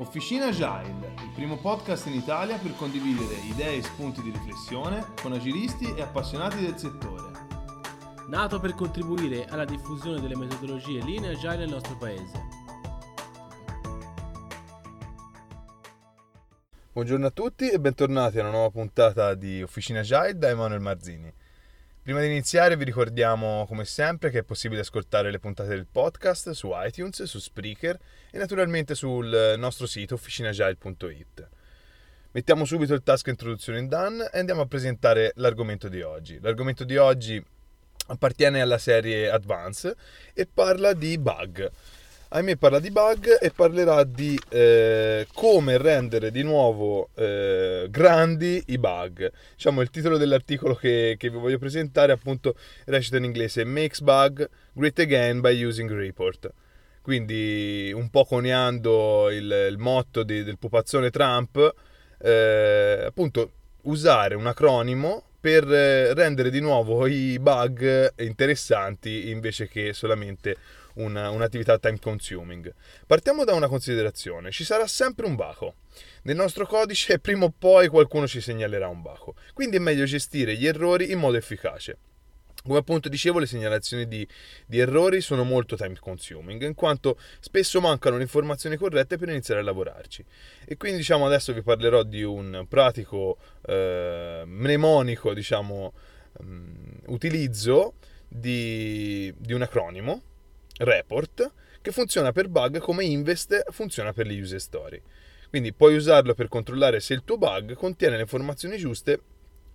Officina Agile, il primo podcast in Italia per condividere idee e spunti di riflessione con agilisti e appassionati del settore. nato per contribuire alla diffusione delle metodologie linee agile nel nostro paese. Buongiorno a tutti e bentornati a una nuova puntata di Officina Agile da Emanuele Marzini. Prima di iniziare vi ricordiamo come sempre che è possibile ascoltare le puntate del podcast su iTunes, su Spreaker e naturalmente sul nostro sito officinagile.it. Mettiamo subito il task introduzione in done e andiamo a presentare l'argomento di oggi. L'argomento di oggi appartiene alla serie Advance e parla di bug. Ahimè parla di bug e parlerà di eh, come rendere di nuovo eh, grandi i bug. Diciamo il titolo dell'articolo che, che vi voglio presentare appunto recita in inglese Makes bug great again by using report. Quindi un po' coniando il, il motto di, del pupazzone Trump, eh, appunto usare un acronimo per eh, rendere di nuovo i bug interessanti invece che solamente una, un'attività time consuming. Partiamo da una considerazione, ci sarà sempre un baco. Nel nostro codice prima o poi qualcuno ci segnalerà un baco, quindi è meglio gestire gli errori in modo efficace. Come appunto dicevo, le segnalazioni di, di, errori sono molto time consuming, in quanto spesso mancano le informazioni corrette per iniziare a lavorarci. E quindi diciamo adesso vi parlerò di un pratico eh, mnemonico, diciamo, um, utilizzo di, di un acronimo, report, che funziona per bug come invest funziona per le user story. Quindi puoi usarlo per controllare se il tuo bug contiene le informazioni giuste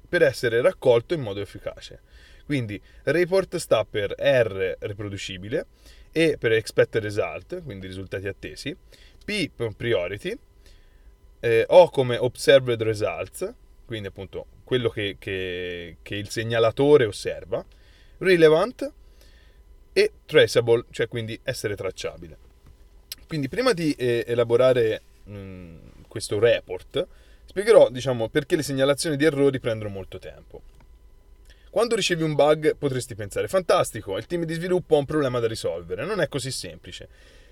per essere raccolto in modo efficace. Quindi report sta per R riproducibile, E per expected result, quindi risultati attesi, P per priority, eh, O come observed results, quindi appunto quello che, che, che il segnalatore osserva, relevant e traceable, cioè quindi essere tracciabile. Quindi prima di eh, elaborare mh, questo report, spiegherò diciamo, perché le segnalazioni di errori prendono molto tempo. Quando ricevi un bug potresti pensare, fantastico, il team di sviluppo ha un problema da risolvere, non è così semplice.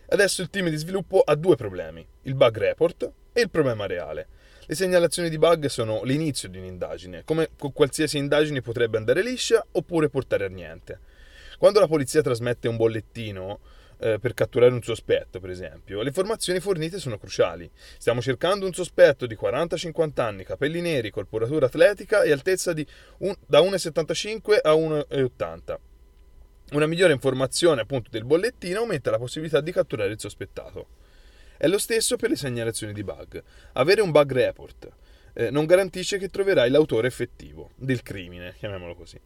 Adesso il team di sviluppo ha due problemi, il bug report e il problema reale. Le segnalazioni di bug sono l'inizio di un'indagine, come con qualsiasi indagine potrebbe andare liscia oppure portare a niente. Quando la polizia trasmette un bollettino eh, per catturare un sospetto, per esempio, le informazioni fornite sono cruciali. Stiamo cercando un sospetto di 40-50 anni, capelli neri, corporatura atletica e altezza un, da 1,75 a 1,80. Una migliore informazione appunto del bollettino aumenta la possibilità di catturare il sospettato. È lo stesso per le segnalazioni di bug. Avere un bug report eh, non garantisce che troverai l'autore effettivo del crimine, chiamiamolo così.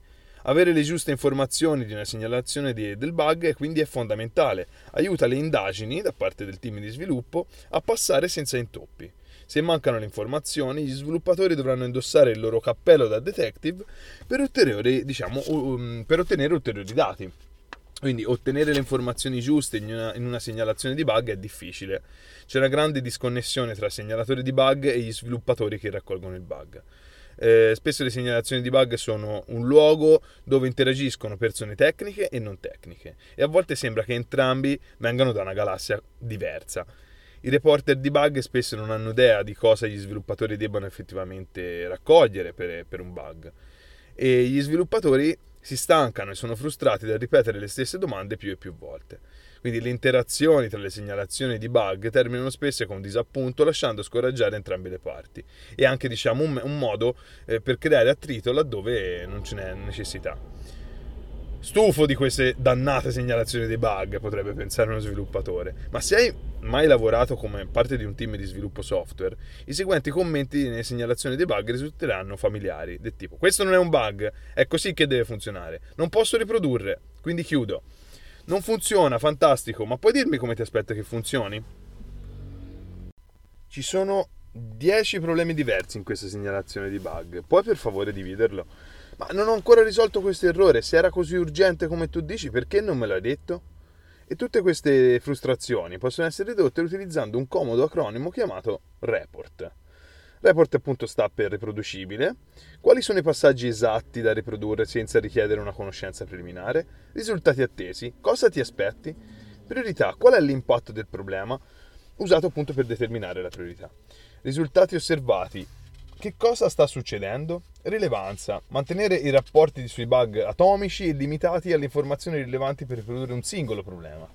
Avere le giuste informazioni di una segnalazione di, del bug quindi è fondamentale, aiuta le indagini da parte del team di sviluppo a passare senza intoppi. Se mancano le informazioni, gli sviluppatori dovranno indossare il loro cappello da detective per, diciamo, um, per ottenere ulteriori dati. Quindi ottenere le informazioni giuste in una, in una, segnalazione di bug è difficile. C'è una grande disconnessione tra segnalatori di bug e gli sviluppatori che raccolgono il bug. Eh, spesso le segnalazioni di bug sono un luogo dove interagiscono persone tecniche e non tecniche e a volte sembra che entrambi vengano da una galassia diversa. I reporter di bug spesso non hanno idea di cosa gli sviluppatori debbano effettivamente raccogliere per, per un bug e gli sviluppatori si stancano e sono frustrati dal ripetere le stesse domande più e più volte. Quindi le interazioni tra le segnalazioni di bug terminano spesso con disappunto, lasciando scoraggiare entrambe le parti. E anche diciamo, un, un modo eh, per creare attrito laddove non ce n'è necessità. Stufo di queste dannate segnalazioni dei bug, potrebbe pensare uno sviluppatore. Ma se hai mai lavorato come parte di un team di sviluppo software, i seguenti commenti nelle segnalazioni dei bug risulteranno familiari, del tipo questo non è un bug, è così che deve funzionare, non posso riprodurre, quindi chiudo. Non funziona, fantastico, ma puoi dirmi come ti aspetti che funzioni? Ci sono 10 problemi diversi in questa segnalazione di bug. Puoi per favore dividerlo? Ma non ho ancora risolto questo errore. Se era così urgente come tu dici, perché non me l'hai detto? E tutte queste frustrazioni possono essere ridotte utilizzando un comodo acronimo chiamato report. Report appunto sta per riproducibile. Quali sono i passaggi esatti da riprodurre senza richiedere una conoscenza preliminare? Risultati attesi. Cosa ti aspetti? Priorità. Qual è l'impatto del problema? Usato appunto per determinare la priorità. Risultati osservati. Che cosa sta succedendo? Rilevanza. Mantenere i rapporti sui bug atomici e limitati alle informazioni rilevanti per riprodurre un singolo problema.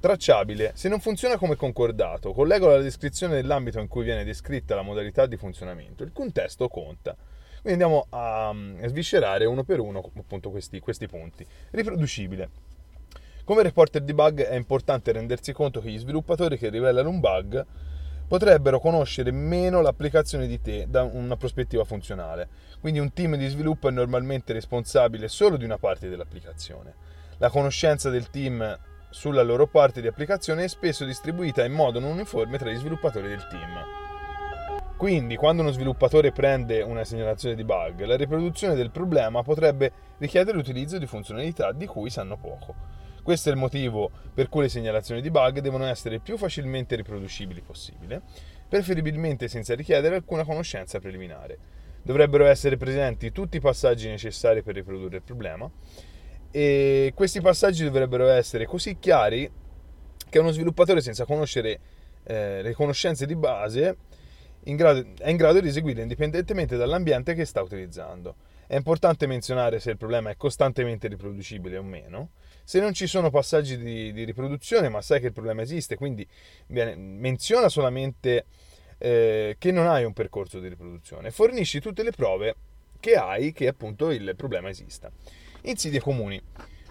Tracciabile. Se non funziona come concordato, collego la descrizione dell'ambito in cui viene descritta la modalità di funzionamento. Il contesto conta. Quindi andiamo a, sviscerare uno per uno appunto questi, questi punti. Riproducibile. Come reporter di bug è importante rendersi conto che gli sviluppatori che rivelano un bug potrebbero conoscere meno l'applicazione di te da una prospettiva funzionale. Quindi un team di sviluppo è normalmente responsabile solo di una parte dell'applicazione. La conoscenza del team sulla loro parte di applicazione è spesso distribuita in modo non uniforme tra gli sviluppatori del team. Quindi, quando uno sviluppatore prende una segnalazione di bug, la riproduzione del problema potrebbe richiedere l'utilizzo di funzionalità di cui sanno poco. Questo è il motivo per cui le segnalazioni di bug devono essere più facilmente riproducibili possibile, preferibilmente senza richiedere alcuna conoscenza preliminare. Dovrebbero essere presenti tutti i passaggi necessari per riprodurre il problema e questi passaggi dovrebbero essere così chiari che uno sviluppatore senza conoscere eh, le conoscenze di base in grado, è in grado di eseguirle indipendentemente dall'ambiente che sta utilizzando. È importante menzionare se il problema è costantemente riproducibile o meno se non ci sono passaggi di, di riproduzione, ma sai che il problema esiste, quindi bene, menziona solamente eh, che non hai un percorso di riproduzione, fornisci tutte le prove che hai che appunto il problema esista. Insidie comuni.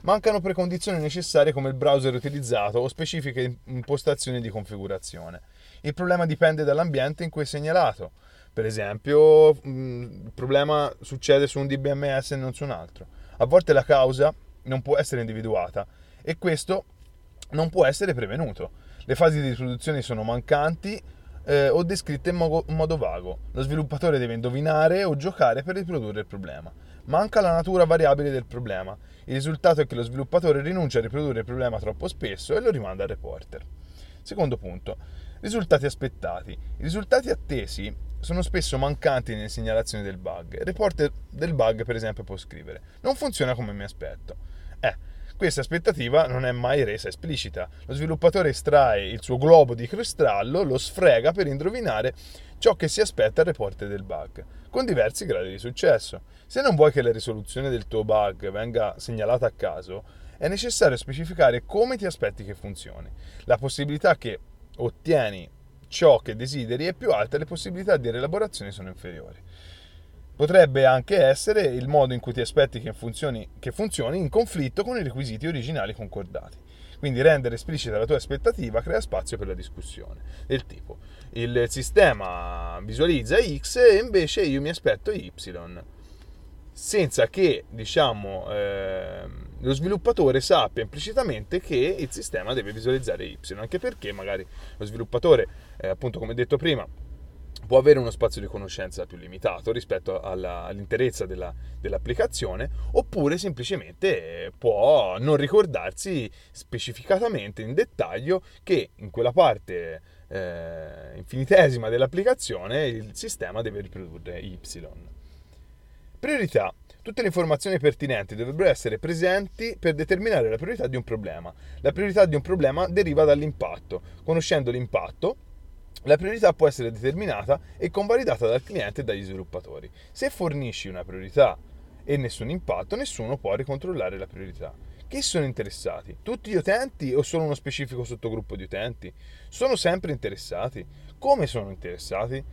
Mancano precondizioni necessarie come il browser utilizzato o specifiche impostazioni di configurazione. Il problema dipende dall'ambiente in cui è segnalato. Per esempio, il problema succede su un DBMS e non su un altro. A volte la causa non può essere individuata e questo non può essere prevenuto. Le fasi di riproduzione sono mancanti eh, o descritte in modo, in modo vago. Lo sviluppatore deve indovinare o giocare per riprodurre il problema. Manca la natura variabile del problema. Il risultato è che lo sviluppatore rinuncia a riprodurre il problema troppo spesso e lo rimanda al reporter. Secondo punto. Risultati aspettati. I risultati attesi sono spesso mancanti nelle segnalazioni del bug. Il reporter del bug, per esempio, può scrivere: Non funziona come mi aspetto. Eh, questa aspettativa non è mai resa esplicita. Lo sviluppatore estrae il suo globo di cristallo, lo sfrega per indovinare ciò che si aspetta al reporter del bug, con diversi gradi di successo. Se non vuoi che la risoluzione del tuo bug venga segnalata a caso, è necessario specificare come ti aspetti che funzioni. La possibilità che ottieni ciò che desideri è più alta e le possibilità di rielaborazione sono inferiori. Potrebbe anche essere il modo in cui ti aspetti che funzioni, che funzioni in conflitto con i requisiti originali concordati. Quindi rendere esplicita la tua aspettativa crea spazio per la discussione. Del tipo, il sistema visualizza X e invece io mi aspetto Y. Senza che, diciamo, eh, lo sviluppatore sappia implicitamente che il sistema deve visualizzare Y, anche perché magari lo sviluppatore, eh, appunto come detto prima, può avere uno spazio di conoscenza più limitato rispetto alla, all'interezza della, dell'applicazione oppure semplicemente può non ricordarsi specificatamente in dettaglio che in quella parte eh, infinitesima dell'applicazione il sistema deve riprodurre y. Priorità. Tutte le informazioni pertinenti dovrebbero essere presenti per determinare la priorità di un problema. La priorità di un problema deriva dall'impatto. Conoscendo l'impatto, la priorità può essere determinata e convalidata dal cliente e dagli sviluppatori. Se fornisci una priorità e nessun impatto, nessuno può ricontrollare la priorità. Chi sono interessati? Tutti gli utenti o solo uno specifico sottogruppo di utenti? Sono sempre interessati? Come sono interessati?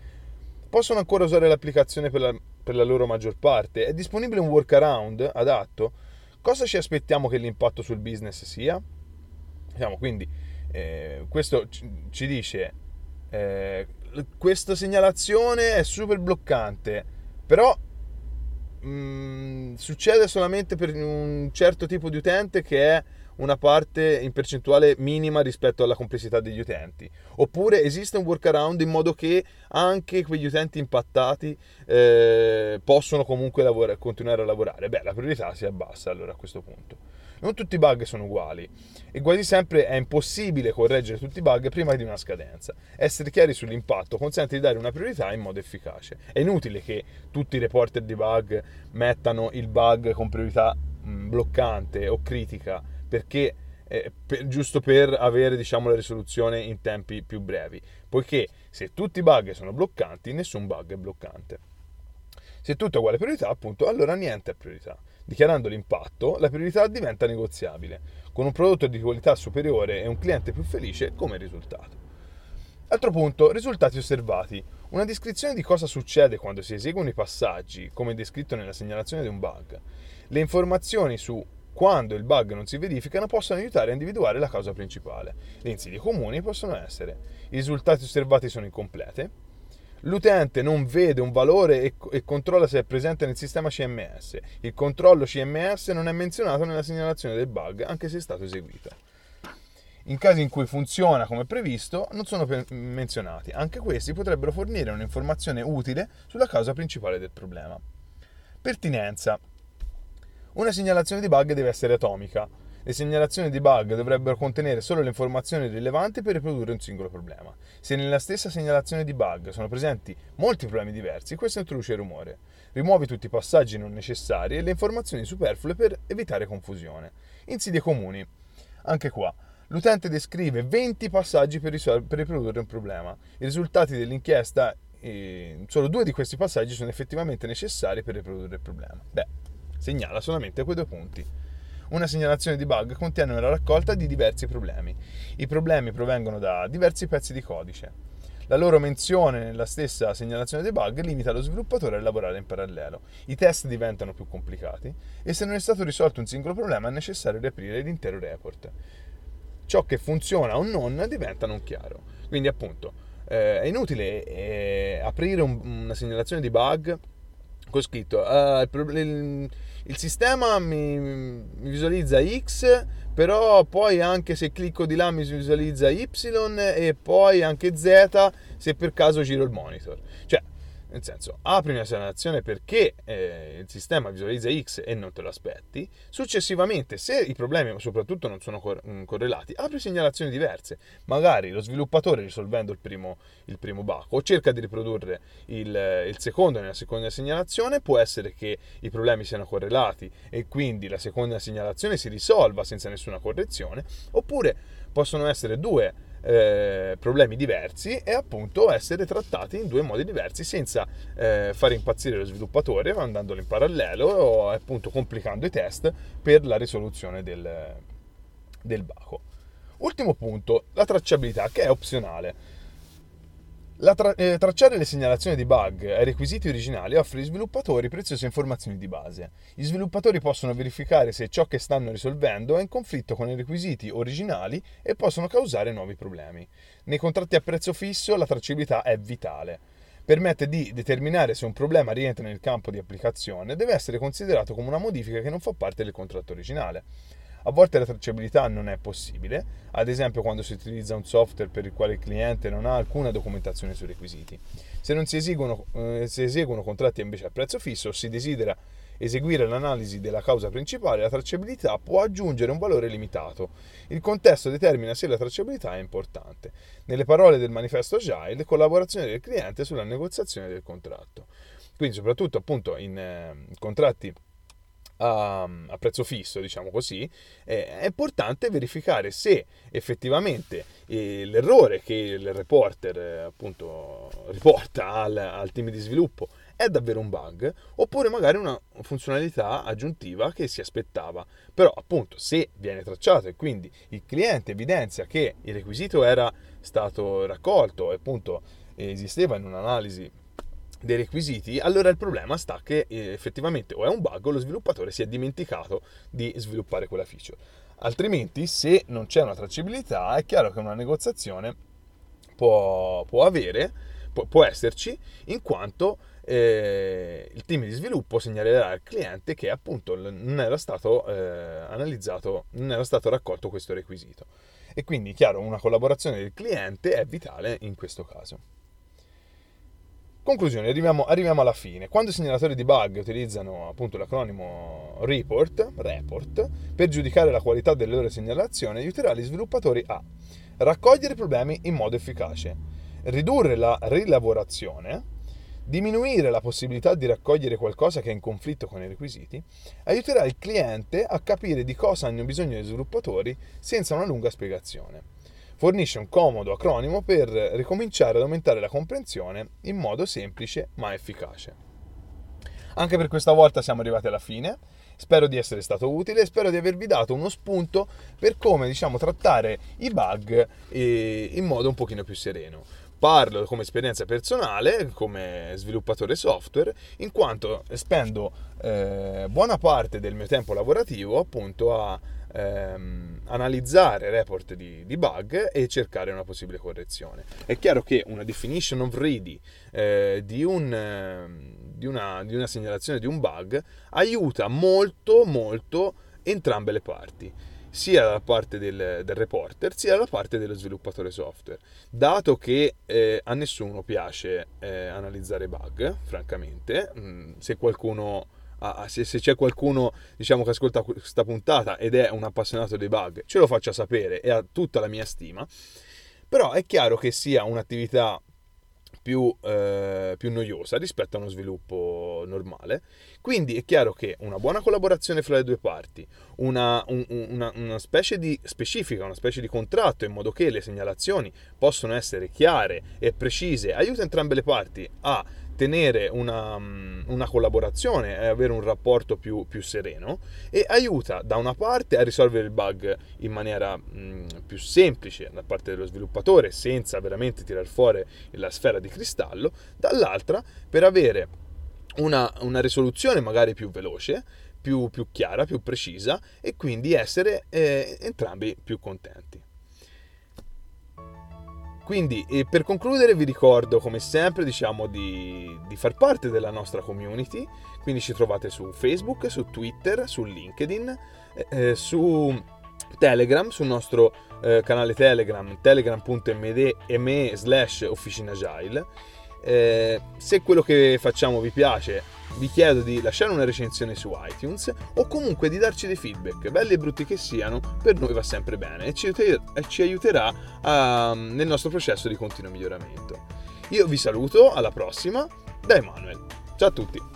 Possono ancora usare l'applicazione per la, per la loro maggior parte? È disponibile un workaround adatto? Cosa ci aspettiamo che l'impatto sul business sia? Diciamo, quindi eh, questo ci dice eh, questa segnalazione è super bloccante, però mm, succede solamente per un certo tipo di utente che è una parte in percentuale minima rispetto alla complessità degli utenti. Oppure esiste un workaround in modo che anche quegli utenti impattati eh, possono comunque lavorare, continuare a lavorare. Beh, la priorità si abbassa allora a questo punto. Non tutti i bug sono uguali e quasi sempre è impossibile correggere tutti i bug prima di una scadenza. Essere chiari sull'impatto consente di dare una priorità in modo efficace. È inutile che tutti i reporter di bug mettano il bug con priorità mh, bloccante o critica perché eh, per, giusto per avere diciamo, la risoluzione in tempi più brevi, poiché se tutti i bug sono bloccanti, nessun bug è bloccante. Se tutto è uguale priorità, appunto, allora niente è priorità. Dichiarando l'impatto, la priorità diventa negoziabile, con un prodotto di qualità superiore e un cliente più felice come risultato. Altro punto, risultati osservati. Una descrizione di cosa succede quando si eseguono i passaggi, come descritto nella segnalazione di un bug. Le informazioni su quando il bug non si verificano possono aiutare a individuare la causa principale. Le insidie comuni possono essere i risultati osservati sono incomplete, L'utente non vede un valore e, e, controlla se è presente nel sistema CMS. Il controllo CMS non è menzionato nella segnalazione del bug, anche se è stato eseguito. In casi in cui funziona come previsto, non sono menzionati. Anche questi potrebbero fornire un'informazione utile sulla causa principale del problema. Pertinenza. Una segnalazione di bug deve essere atomica le segnalazioni di bug dovrebbero contenere solo le informazioni rilevanti per riprodurre un singolo problema. Se nella stessa segnalazione di bug sono presenti molti problemi diversi, questo introduce rumore. Rimuovi tutti i passaggi non necessari e le informazioni superflue per evitare confusione. Insidie comuni. Anche qua, l'utente descrive 20 passaggi per, risol- per riprodurre un problema. I risultati dell'inchiesta, solo due di questi passaggi sono effettivamente necessari per riprodurre il problema. Beh, segnala solamente quei due punti. Una segnalazione di bug contiene una raccolta di diversi problemi. I problemi provengono da diversi pezzi di codice. La loro menzione nella stessa segnalazione dei bug limita lo sviluppatore a lavorare in parallelo. I test diventano più complicati e se non è stato risolto un singolo problema è necessario riaprire l'intero report. Ciò che funziona o non diventa non chiaro. Quindi appunto eh, è inutile eh, aprire un, una segnalazione di bug con scritto uh, il, il, il, sistema mi, mi, visualizza X però poi anche se clicco di là mi visualizza Y e poi anche Z se per caso giro il monitor. Cioè nel senso, apri una segnalazione perché eh, il sistema visualizza X e non te lo aspetti. Successivamente, se i problemi soprattutto non sono cor- mm, correlati, apri segnalazioni diverse. Magari lo sviluppatore, risolvendo il primo, il primo baco, cerca di riprodurre il, il secondo nella seconda segnalazione. Può essere che i problemi siano correlati e quindi la seconda segnalazione si risolva senza nessuna correzione. Oppure possono essere due eh, problemi diversi e appunto essere trattati in due modi diversi senza eh, fare impazzire lo sviluppatore mandandolo in parallelo o appunto complicando i test per la risoluzione del, del baco. Ultimo punto, la tracciabilità che è opzionale. Tra- eh, tracciare le segnalazioni di bug ai requisiti originali offre agli sviluppatori preziose informazioni di base. Gli sviluppatori possono verificare se ciò che stanno risolvendo è in conflitto con i requisiti originali e possono causare nuovi problemi. Nei contratti a prezzo fisso la tracciabilità è vitale. Permette di determinare se un problema rientra nel campo di applicazione e deve essere considerato come una modifica che non fa parte del contratto originale. A volte la tracciabilità non è possibile, ad esempio quando si utilizza un software per il quale il cliente non ha alcuna documentazione sui requisiti. Se non si eseguono, eh, si eseguono contratti invece a prezzo fisso o si desidera eseguire l'analisi della causa principale, la tracciabilità può aggiungere un valore limitato. Il contesto determina se la tracciabilità è importante. Nelle parole del manifesto Agile, collaborazione del cliente sulla negoziazione del contratto. Quindi soprattutto appunto in eh, contratti a, a, prezzo fisso, diciamo così, eh, è importante verificare se effettivamente eh, l'errore che il reporter eh, appunto riporta al, al, team di sviluppo è davvero un bug oppure magari una funzionalità aggiuntiva che si aspettava. Però appunto se viene tracciato e quindi il cliente evidenzia che il requisito era stato raccolto e appunto esisteva in un'analisi dei requisiti, allora il problema sta che eh, effettivamente o è un bug o lo sviluppatore si è dimenticato di sviluppare quella feature. Altrimenti, se non c'è una tracciabilità, è chiaro che una negoziazione può, può avere, può, può esserci, in quanto eh, il team di sviluppo segnalerà al cliente che appunto non era stato eh, analizzato, non era stato raccolto questo requisito. E quindi, chiaro, una collaborazione del cliente è vitale in questo caso. Conclusione, arriviamo, arriviamo, alla fine. Quando i segnalatori di bug utilizzano appunto l'acronimo report, report, per giudicare la qualità delle loro segnalazioni, aiuterà gli sviluppatori a raccogliere i problemi in modo efficace, ridurre la rilavorazione, diminuire la possibilità di raccogliere qualcosa che è in conflitto con i requisiti, aiuterà il cliente a capire di cosa hanno bisogno gli sviluppatori senza una lunga spiegazione. Fornisce un comodo acronimo per ricominciare ad aumentare la comprensione in modo semplice ma efficace. Anche per questa volta siamo arrivati alla fine. Spero di essere stato utile e spero di avervi dato uno spunto per come diciamo, trattare i bug in modo un pochino più sereno parlo come esperienza personale, come sviluppatore software, in quanto spendo eh, buona parte del mio tempo lavorativo appunto a ehm, analizzare report di, di, bug e cercare una possibile correzione. È chiaro che una definition of ready eh, di, un, eh, di, una, di una segnalazione di un bug aiuta molto molto entrambe le parti sia dalla parte del, del, reporter sia dalla parte dello sviluppatore software. Dato che eh, a nessuno piace eh, analizzare bug, francamente, mh, mm, se qualcuno ah, se, se, c'è qualcuno diciamo, che ascolta questa puntata ed è un appassionato dei bug, ce lo faccia sapere e ha tutta la mia stima. Però è chiaro che sia un'attività più, eh, più, noiosa rispetto a uno sviluppo normale. Quindi è chiaro che una buona collaborazione fra le due parti, una, un, una, una specie di specifica, una specie di contratto in modo che le segnalazioni possano essere chiare e precise, aiuta entrambe le parti a tenere una, mm, una collaborazione e avere un rapporto più, più, sereno e aiuta da una parte a risolvere il bug in maniera mh, mm, più semplice da parte dello sviluppatore senza veramente tirar fuori la sfera di cristallo, dall'altra per avere una, una risoluzione magari più veloce, più, più, chiara, più precisa e quindi essere eh, entrambi più contenti. Quindi per concludere vi ricordo come sempre diciamo di, di, far parte della nostra community, quindi ci trovate su Facebook, su Twitter, su LinkedIn, eh, eh su Telegram, sul nostro eh, canale Telegram, telegram.me slash officinagile. Eh, se quello che facciamo vi piace vi chiedo di lasciare una recensione su iTunes o comunque di darci dei feedback, belli e brutti che siano, per noi va sempre bene e ci, aiuterà a, nel nostro processo di continuo miglioramento. Io vi saluto, alla prossima, da Emanuele. Ciao a tutti!